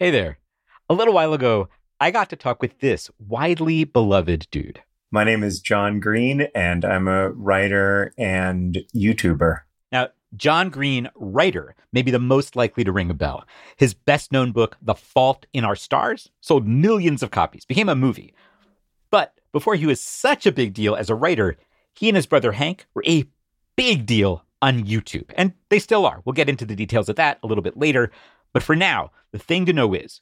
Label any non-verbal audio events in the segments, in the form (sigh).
Hey there. A little while ago, I got to talk with this widely beloved dude. My name is John Green, and I'm a writer and YouTuber. Now, John Green, writer, may be the most likely to ring a bell. His best known book, The Fault in Our Stars, sold millions of copies, became a movie. But before he was such a big deal as a writer, he and his brother Hank were a big deal on YouTube, and they still are. We'll get into the details of that a little bit later. But for now, the thing to know is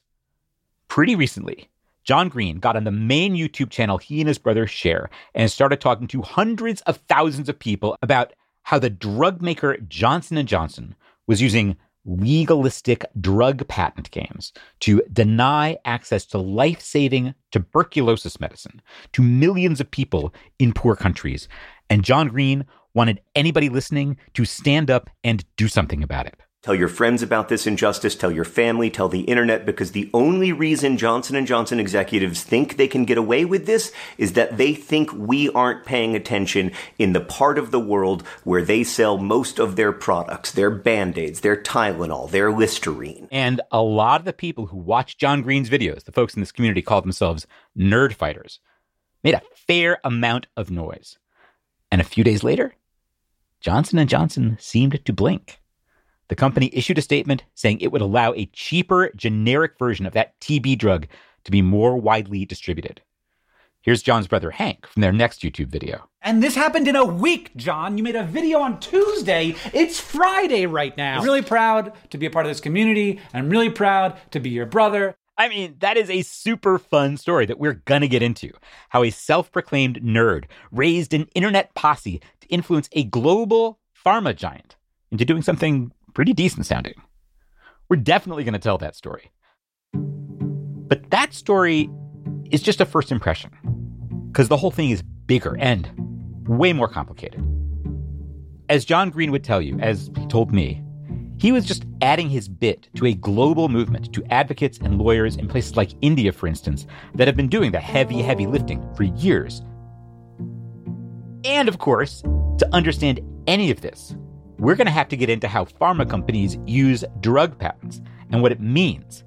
pretty recently, John Green got on the main YouTube channel he and his brother share and started talking to hundreds of thousands of people about how the drug maker Johnson & Johnson was using legalistic drug patent games to deny access to life-saving tuberculosis medicine to millions of people in poor countries. And John Green wanted anybody listening to stand up and do something about it. Tell your friends about this injustice, tell your family, tell the internet because the only reason Johnson & Johnson executives think they can get away with this is that they think we aren't paying attention in the part of the world where they sell most of their products, their Band-Aids, their Tylenol, their Listerine. And a lot of the people who watch John Green's videos, the folks in this community call themselves nerd fighters, made a fair amount of noise. And a few days later, Johnson & Johnson seemed to blink. The company issued a statement saying it would allow a cheaper generic version of that TB drug to be more widely distributed. Here's John's brother Hank from their next YouTube video. And this happened in a week, John. You made a video on Tuesday. It's Friday right now. I'm really proud to be a part of this community. I'm really proud to be your brother. I mean, that is a super fun story that we're gonna get into. How a self proclaimed nerd raised an internet posse to influence a global pharma giant into doing something pretty decent sounding. We're definitely gonna tell that story. But that story is just a first impression, because the whole thing is bigger and way more complicated. As John Green would tell you, as he told me, he was just adding his bit to a global movement to advocates and lawyers in places like India, for instance, that have been doing the heavy, heavy lifting for years. And of course, to understand any of this, we're going to have to get into how pharma companies use drug patents and what it means.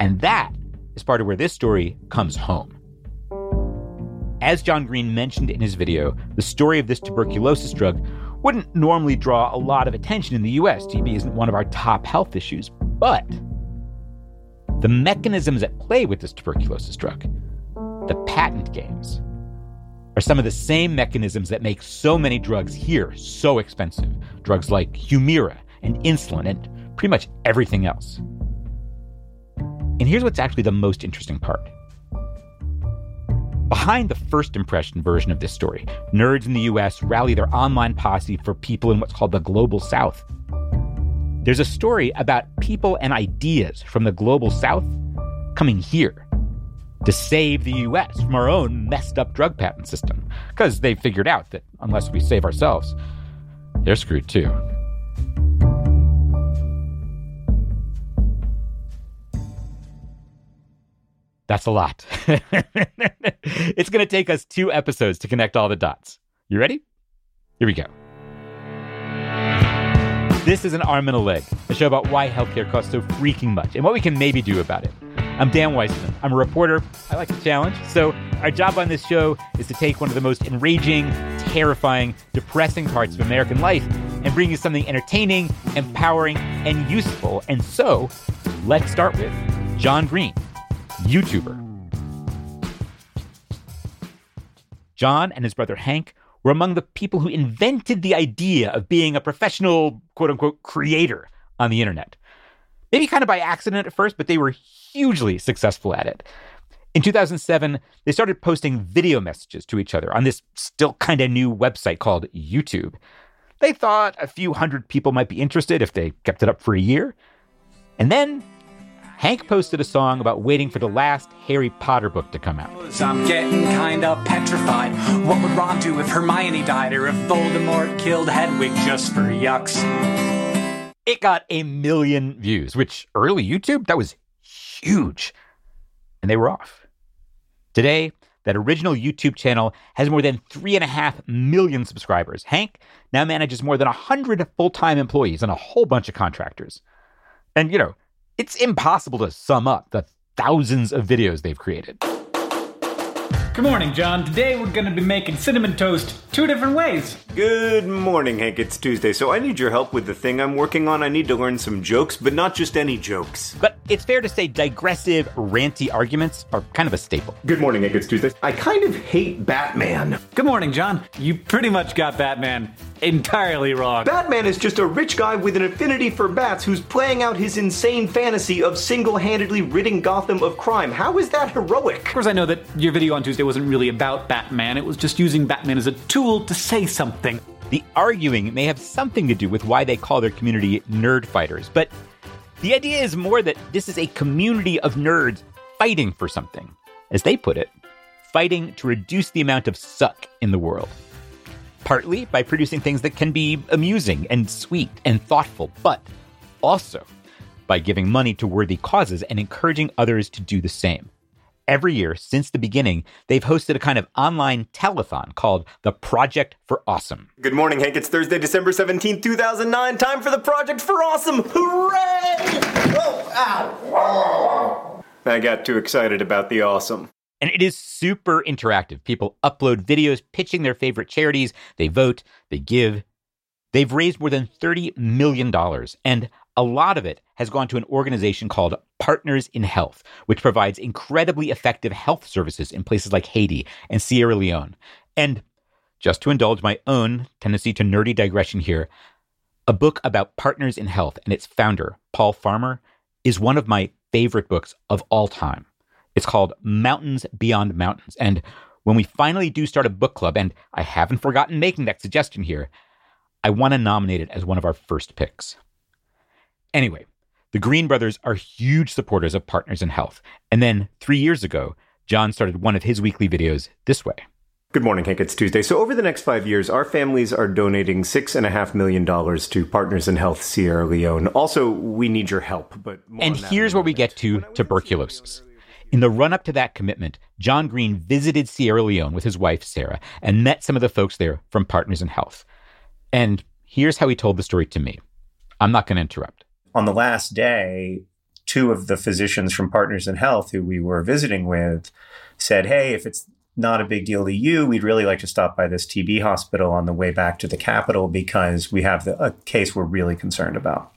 And that is part of where this story comes home. As John Green mentioned in his video, the story of this tuberculosis drug wouldn't normally draw a lot of attention in the US. TB isn't one of our top health issues, but the mechanisms at play with this tuberculosis drug, the patent games, are some of the same mechanisms that make so many drugs here so expensive. Drugs like Humira and insulin and pretty much everything else. And here's what's actually the most interesting part. Behind the first impression version of this story, nerds in the US rally their online posse for people in what's called the Global South. There's a story about people and ideas from the Global South coming here to save the US from our own messed up drug patent system. Because they figured out that unless we save ourselves, they're screwed too. That's a lot. (laughs) it's going to take us two episodes to connect all the dots. You ready? Here we go. This is an arm and a leg, a show about why healthcare costs so freaking much and what we can maybe do about it. I'm Dan Weissman. I'm a reporter. I like a challenge. So, our job on this show is to take one of the most enraging, terrifying, depressing parts of American life and bring you something entertaining, empowering, and useful. And so, let's start with John Green, YouTuber. John and his brother Hank were among the people who invented the idea of being a professional, quote unquote, creator on the internet. Maybe kind of by accident at first, but they were hugely successful at it. In 2007, they started posting video messages to each other on this still kind of new website called YouTube. They thought a few hundred people might be interested if they kept it up for a year. And then Hank posted a song about waiting for the last Harry Potter book to come out. I'm getting kinda petrified. What would Ron do if Hermione died or if Voldemort killed Hedwig just for yucks? It got a million views, which early YouTube, that was huge. And they were off. Today, that original YouTube channel has more than three and a half million subscribers. Hank now manages more than 100 full time employees and a whole bunch of contractors. And, you know, It's impossible to sum up the thousands of videos they've created. Good morning, John. Today we're going to be making cinnamon toast two different ways. Good morning, Hank. It's Tuesday, so I need your help with the thing I'm working on. I need to learn some jokes, but not just any jokes. But it's fair to say digressive, ranty arguments are kind of a staple. Good morning, Hank. It's Tuesday. I kind of hate Batman. Good morning, John. You pretty much got Batman entirely wrong. Batman is just a rich guy with an affinity for bats who's playing out his insane fantasy of single handedly ridding Gotham of crime. How is that heroic? Of course, I know that your video on Tuesday wasn't really about Batman, it was just using Batman as a tool to say something. The arguing may have something to do with why they call their community nerd fighters, but the idea is more that this is a community of nerds fighting for something. As they put it, fighting to reduce the amount of suck in the world. Partly by producing things that can be amusing and sweet and thoughtful, but also by giving money to worthy causes and encouraging others to do the same. Every year since the beginning, they've hosted a kind of online telethon called the Project for Awesome. Good morning, Hank. It's Thursday, December 17th, 2009. Time for the Project for Awesome. Hooray! Oh, ow. I got too excited about the awesome. And it is super interactive. People upload videos pitching their favorite charities, they vote, they give. They've raised more than $30 million, and a lot of it has gone to an organization called Partners in Health, which provides incredibly effective health services in places like Haiti and Sierra Leone. And just to indulge my own tendency to nerdy digression here, a book about Partners in Health and its founder, Paul Farmer, is one of my favorite books of all time. It's called Mountains Beyond Mountains. And when we finally do start a book club, and I haven't forgotten making that suggestion here, I want to nominate it as one of our first picks. Anyway, the Green brothers are huge supporters of Partners in Health. And then three years ago, John started one of his weekly videos this way. Good morning, Hank. It's Tuesday. So, over the next five years, our families are donating $6.5 million to Partners in Health Sierra Leone. Also, we need your help. But And here's where we get to tuberculosis. In the run up to that commitment, John Green visited Sierra Leone with his wife, Sarah, and met some of the folks there from Partners in Health. And here's how he told the story to me. I'm not going to interrupt. On the last day, two of the physicians from Partners in Health who we were visiting with said, Hey, if it's not a big deal to you, we'd really like to stop by this TB hospital on the way back to the capital because we have the, a case we're really concerned about.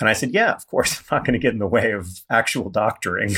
And I said, yeah, of course, I'm not going to get in the way of actual doctoring.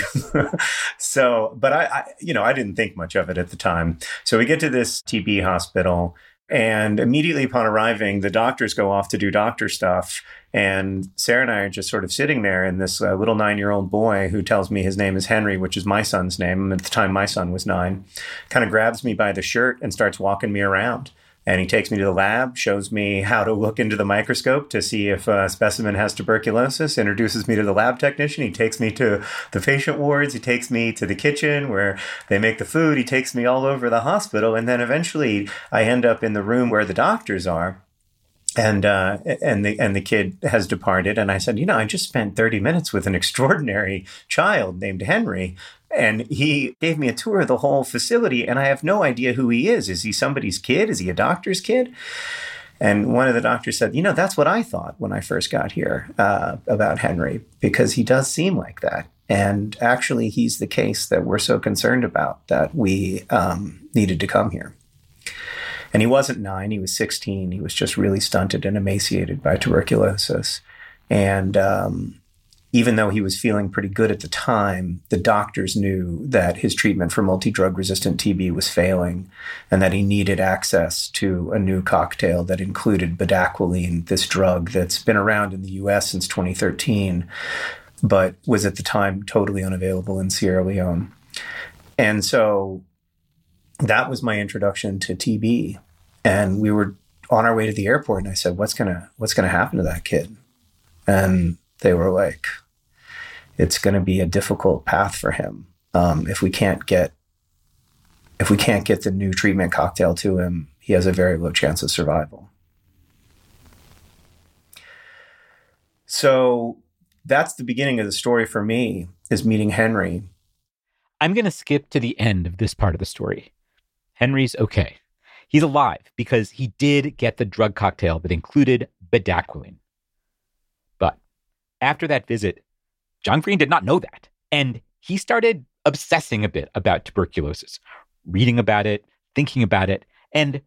(laughs) so, but I, I, you know, I didn't think much of it at the time. So we get to this TB hospital and immediately upon arriving, the doctors go off to do doctor stuff. And Sarah and I are just sort of sitting there, and this uh, little nine year old boy who tells me his name is Henry, which is my son's name. At the time, my son was nine, kind of grabs me by the shirt and starts walking me around. And he takes me to the lab, shows me how to look into the microscope to see if a specimen has tuberculosis, introduces me to the lab technician. He takes me to the patient wards. He takes me to the kitchen where they make the food. He takes me all over the hospital. And then eventually I end up in the room where the doctors are and uh, and the and the kid has departed. And I said, you know, I just spent thirty minutes with an extraordinary child named Henry, and he gave me a tour of the whole facility, and I have no idea who he is. Is he somebody's kid? Is he a doctor's kid? And one of the doctors said, you know, that's what I thought when I first got here uh, about Henry, because he does seem like that. And actually, he's the case that we're so concerned about that we um, needed to come here. And he wasn't nine, he was 16. He was just really stunted and emaciated by tuberculosis. And um, even though he was feeling pretty good at the time, the doctors knew that his treatment for multi drug resistant TB was failing and that he needed access to a new cocktail that included bedaquiline, this drug that's been around in the US since 2013, but was at the time totally unavailable in Sierra Leone. And so that was my introduction to TB and we were on our way to the airport and I said, what's to, what's to happen to that kid? And they were like, it's to be a difficult path for him. Um, if we can't get, if we can't get the new treatment cocktail to him, he has a very low chance of survival. So that's the beginning of the story for me is meeting Henry. I'm going to skip to the end of this part of the story. Henry's okay. He's alive because he did get the drug cocktail that included bedaquiline. But after that visit, John Green did not know that. And he started obsessing a bit about tuberculosis, reading about it, thinking about it. And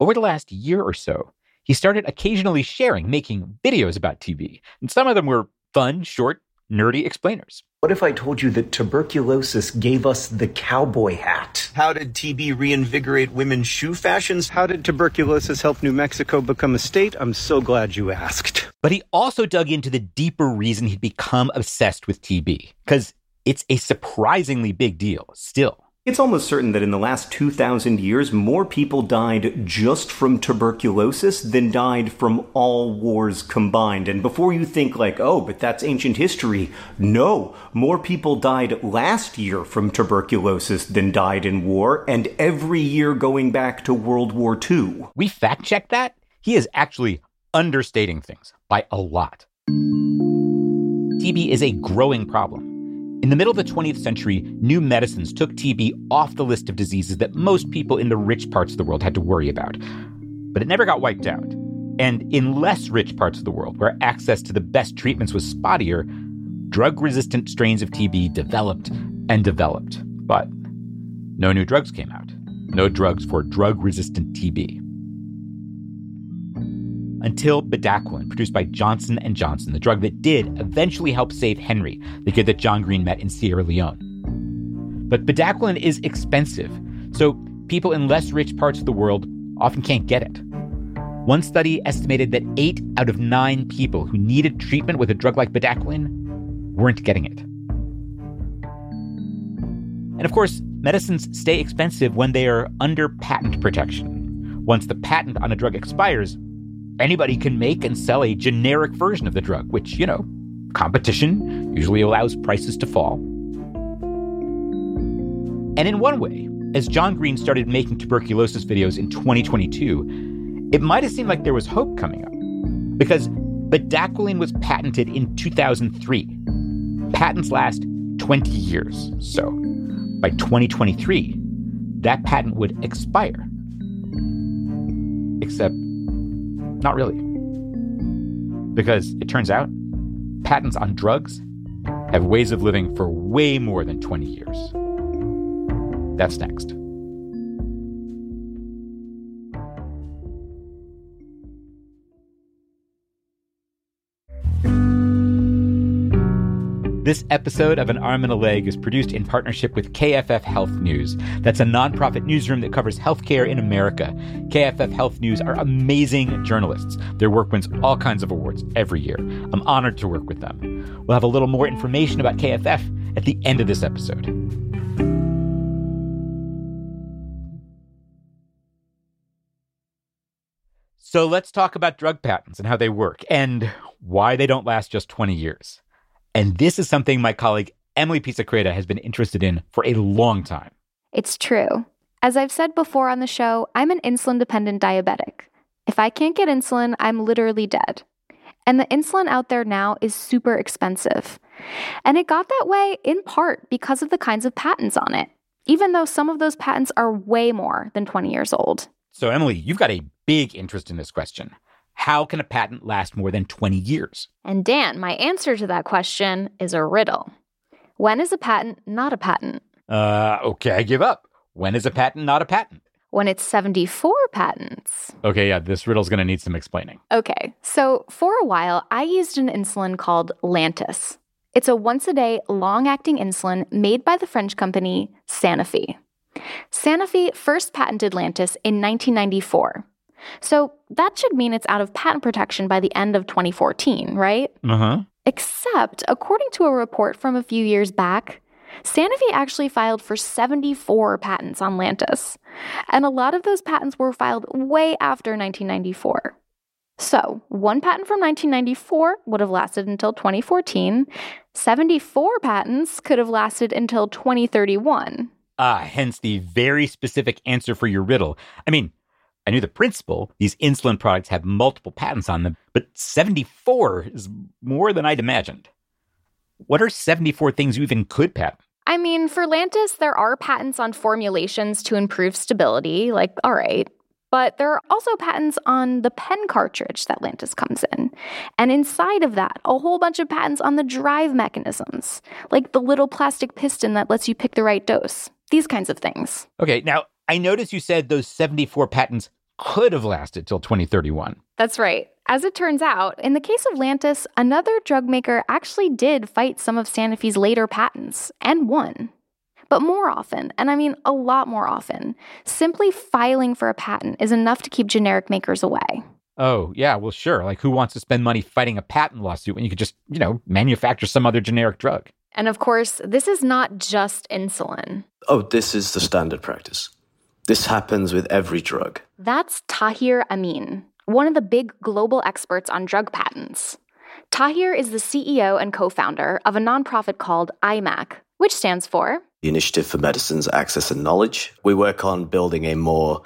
over the last year or so, he started occasionally sharing, making videos about TB. And some of them were fun, short, nerdy explainers. What if I told you that tuberculosis gave us the cowboy hat? How did TB reinvigorate women's shoe fashions? How did tuberculosis help New Mexico become a state? I'm so glad you asked. But he also dug into the deeper reason he'd become obsessed with TB, because it's a surprisingly big deal still. It's almost certain that in the last 2,000 years, more people died just from tuberculosis than died from all wars combined. And before you think, like, oh, but that's ancient history, no, more people died last year from tuberculosis than died in war, and every year going back to World War II. We fact checked that. He is actually understating things by a lot. TB is a growing problem. In the middle of the 20th century, new medicines took TB off the list of diseases that most people in the rich parts of the world had to worry about. But it never got wiped out. And in less rich parts of the world, where access to the best treatments was spottier, drug resistant strains of TB developed and developed. But no new drugs came out. No drugs for drug resistant TB until bedaquiline, produced by Johnson & Johnson, the drug that did eventually help save Henry, the kid that John Green met in Sierra Leone. But bedaquiline is expensive, so people in less rich parts of the world often can't get it. One study estimated that eight out of nine people who needed treatment with a drug like bedaquiline weren't getting it. And of course, medicines stay expensive when they are under patent protection. Once the patent on a drug expires, anybody can make and sell a generic version of the drug, which, you know, competition usually allows prices to fall. And in one way, as John Green started making tuberculosis videos in 2022, it might have seemed like there was hope coming up. Because bedaquiline was patented in 2003. Patents last 20 years. So by 2023, that patent would expire. Except not really. Because it turns out patents on drugs have ways of living for way more than 20 years. That's next. This episode of An Arm and a Leg is produced in partnership with KFF Health News. That's a nonprofit newsroom that covers healthcare in America. KFF Health News are amazing journalists. Their work wins all kinds of awards every year. I'm honored to work with them. We'll have a little more information about KFF at the end of this episode. So let's talk about drug patents and how they work and why they don't last just 20 years. And this is something my colleague Emily Pisacreta has been interested in for a long time. It's true. As I've said before on the show, I'm an insulin dependent diabetic. If I can't get insulin, I'm literally dead. And the insulin out there now is super expensive. And it got that way in part because of the kinds of patents on it, even though some of those patents are way more than 20 years old. So, Emily, you've got a big interest in this question. How can a patent last more than 20 years? And Dan, my answer to that question is a riddle. When is a patent not a patent? Uh, okay, I give up. When is a patent not a patent? When it's 74 patents. Okay, yeah, this riddle's going to need some explaining. Okay, so for a while, I used an insulin called Lantus. It's a once a day, long acting insulin made by the French company Sanofi. Sanofi first patented Lantus in 1994. So that should mean it's out of patent protection by the end of 2014, right? Uh huh. Except, according to a report from a few years back, Sanofi actually filed for 74 patents on Lantus. And a lot of those patents were filed way after 1994. So, one patent from 1994 would have lasted until 2014. 74 patents could have lasted until 2031. Ah, hence the very specific answer for your riddle. I mean, I knew the principle. These insulin products have multiple patents on them, but 74 is more than I'd imagined. What are 74 things you even could patent? I mean, for Lantus, there are patents on formulations to improve stability, like, all right. But there are also patents on the pen cartridge that Lantus comes in. And inside of that, a whole bunch of patents on the drive mechanisms, like the little plastic piston that lets you pick the right dose. These kinds of things. Okay, now I noticed you said those 74 patents could have lasted till 2031. That's right. As it turns out, in the case of Lantus, another drug maker actually did fight some of Sanofi's later patents and won. But more often, and I mean a lot more often, simply filing for a patent is enough to keep generic makers away. Oh, yeah, well, sure. Like, who wants to spend money fighting a patent lawsuit when you could just, you know, manufacture some other generic drug? And of course, this is not just insulin. Oh, this is the standard practice. This happens with every drug. That's Tahir Amin, one of the big global experts on drug patents. Tahir is the CEO and co founder of a nonprofit called I-MAK, which stands for the Initiative for Medicines Access and Knowledge. We work on building a more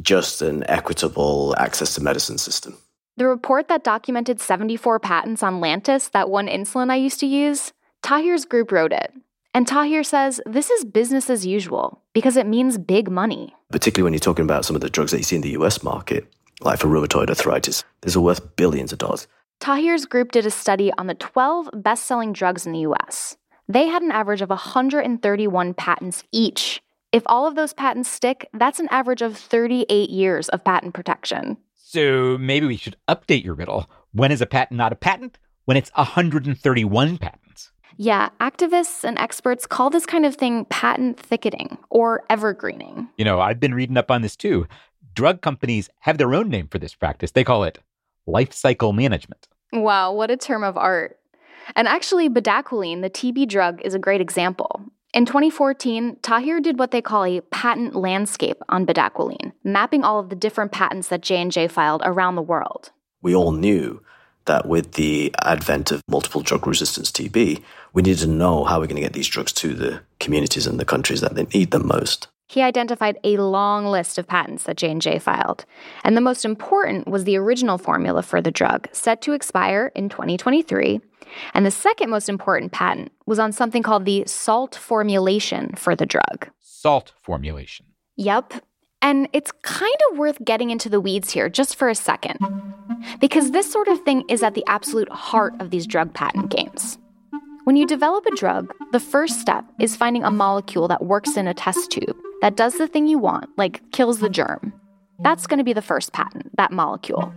just and equitable access to medicine system. The report that documented 74 patents on Lantus, that one insulin I used to use, Tahir's group wrote it. And Tahir says this is business as usual because it means big money. Particularly when you're talking about some of the drugs that you see in the US market, like for rheumatoid arthritis, these are worth billions of dollars. Tahir's group did a study on the 12 best selling drugs in the US. They had an average of 131 patents each. If all of those patents stick, that's an average of 38 years of patent protection. So maybe we should update your riddle. When is a patent not a patent? When it's 131 patents. Yeah, activists and experts call this kind of thing patent thicketing or evergreening. You know, I've been reading up on this too. Drug companies have their own name for this practice. They call it life cycle management. Wow, what a term of art. And actually, bedaquiline, the TB drug, is a great example. In 2014, Tahir did what they call a patent landscape on bedaquiline, mapping all of the different patents that J&J filed around the world. We all knew that with the advent of multiple drug resistance TB, we need to know how we're going to get these drugs to the communities and the countries that they need them most. He identified a long list of patents that J&J filed, and the most important was the original formula for the drug, set to expire in 2023. And the second most important patent was on something called the salt formulation for the drug. Salt formulation. Yep, and it's kind of worth getting into the weeds here just for a second, because this sort of thing is at the absolute heart of these drug patent games. When you develop a drug, the first step is finding a molecule that works in a test tube, that does the thing you want, like kills the germ. That's going to be the first patent, that molecule.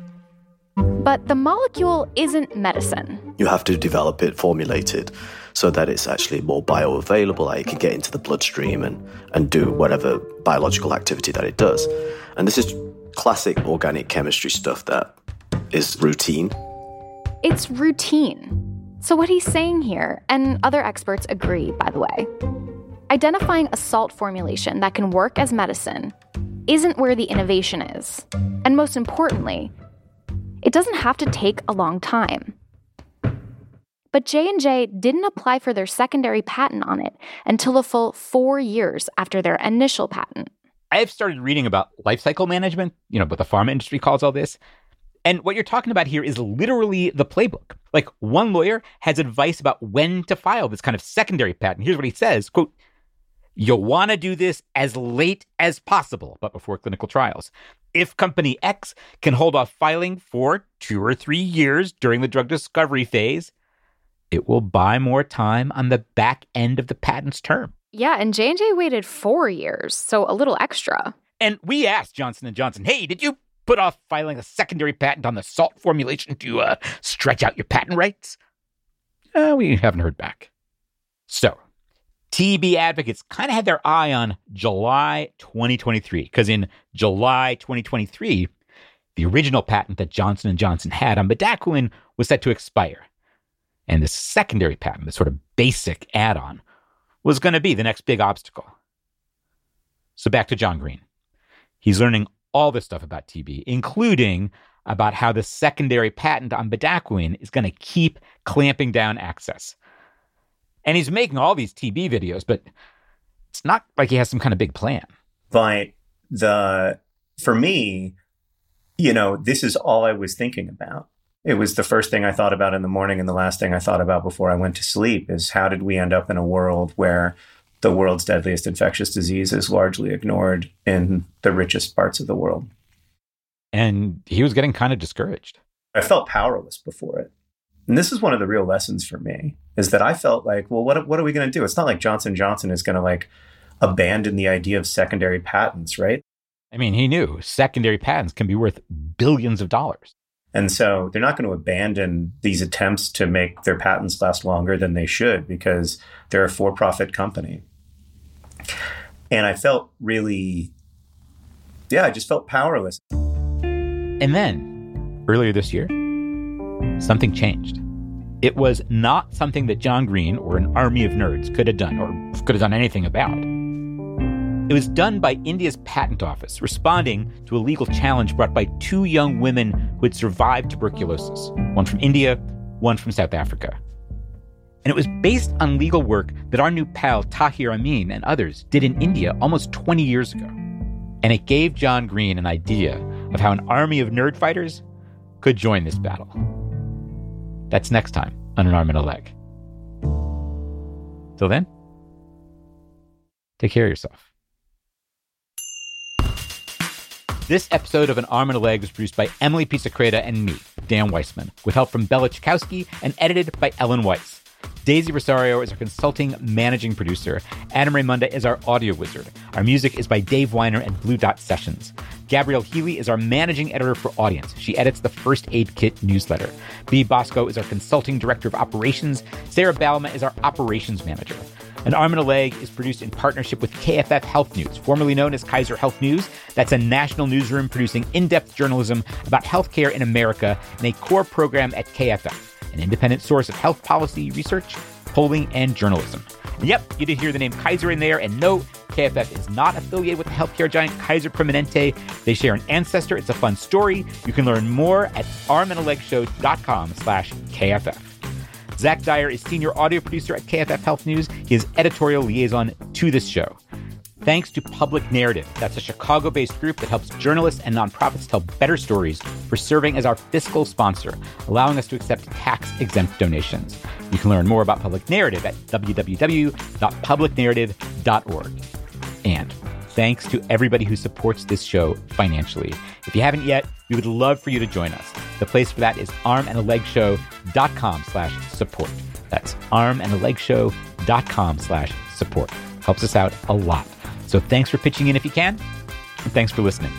But the molecule isn't medicine. You have to develop it, formulate it, so that it's actually more bioavailable, that it can get into the bloodstream and, and do whatever biological activity that it does. And this is classic organic chemistry stuff that is routine. It's routine. So, what he's saying here, and other experts agree, by the way, identifying a salt formulation that can work as medicine isn't where the innovation is. And most importantly, it doesn't have to take a long time. But J&J didn't apply for their secondary patent on it until a full 4 years after their initial patent. I have started reading about life cycle management, you know, what the pharma industry calls all this. And what you're talking about here is literally the playbook. Like one lawyer has advice about when to file this kind of secondary patent. Here's what he says, quote, You'll want to do this as late as possible, but before clinical trials. If company X can hold off filing for two or three years during the drug discovery phase, it will buy more time on the back end of the patent's term. Yeah, and J&J waited 4 years, so a little extra. And we asked Johnson & Johnson, "Hey, did you put off filing a secondary patent on the salt formulation to uh, stretch out your patent rights?" Uh, we haven't heard back. So, TB advocates kind of had their eye on July 2023 because in July 2023, the original patent that Johnson & Johnson had on bedaquiline was set to expire. And the secondary patent, the sort of basic add-on, was going to be the next big obstacle. So back to John Green. He's learning all this stuff about TB, including about how the secondary patent on bedaquiline is going to keep clamping down access. And he's making all these TB videos, but it's not like he has some kind of big plan. But the for me, you know, this is all I was thinking about. It was the first thing I thought about in the morning and the last thing I thought about before I went to sleep is how did we end up in a world where the world's deadliest infectious disease is largely ignored in the richest parts of the world? and he was getting kind of discouraged. I felt powerless before it. And this is one of the real lessons for me is that I felt like, well, what, what are we going to do? It's not like Johnson Johnson is going to like abandon the idea of secondary patents, right? I mean, he knew secondary patents can be worth billions of dollars. And so they're not going to abandon these attempts to make their patents last longer than they should because they're a for profit company. And I felt really, yeah, I just felt powerless. And then, earlier this year, something changed. It was not something that John Green or an army of nerds could have done or could have done anything about. It was done by India's patent office, responding to a legal challenge brought by two young women who had survived tuberculosis, one from India, one from South Africa. And it was based on legal work that our new pal Tahir Amin and others did in India almost 20 years ago. And it gave John Green an idea of how an army of nerd fighters could join this battle. That's next time on An Arm and a Leg. Till then, take care of yourself. This episode of An Arm and a Leg was produced by Emily Pisacreta and me, Dan Weissman, with help from Bella Chakowski and edited by Ellen Weiss. Daisy Rosario is our consulting managing producer. Adam Raymonda is our audio wizard. Our music is by Dave Winer and Blue Dot Sessions. Gabrielle Healy is our managing editor for audience. She edits the First Aid Kit newsletter. B. Bosco is our consulting director of operations. Sarah Balma is our operations manager. An Arm and a Leg is produced in partnership with KFF Health News, formerly known as Kaiser Health News. That's a national newsroom producing in depth journalism about healthcare in America and a core program at KFF, an independent source of health policy research, polling, and journalism. Yep, you did hear the name Kaiser in there, and no, KFF is not affiliated with the healthcare giant Kaiser Permanente. They share an ancestor. It's a fun story. You can learn more at armandalegshow.com slash KFF. Zach Dyer is senior audio producer at KFF Health News. He is editorial liaison to this show. Thanks to Public Narrative. That's a Chicago based group that helps journalists and nonprofits tell better stories for serving as our fiscal sponsor, allowing us to accept tax exempt donations. You can learn more about Public Narrative at www.publicnarrative.org. And thanks to everybody who supports this show financially. If you haven't yet, we would love for you to join us. The place for that is armandalegshow.com slash support. That's armandalegshow.com slash support. Helps us out a lot. So thanks for pitching in if you can, and thanks for listening.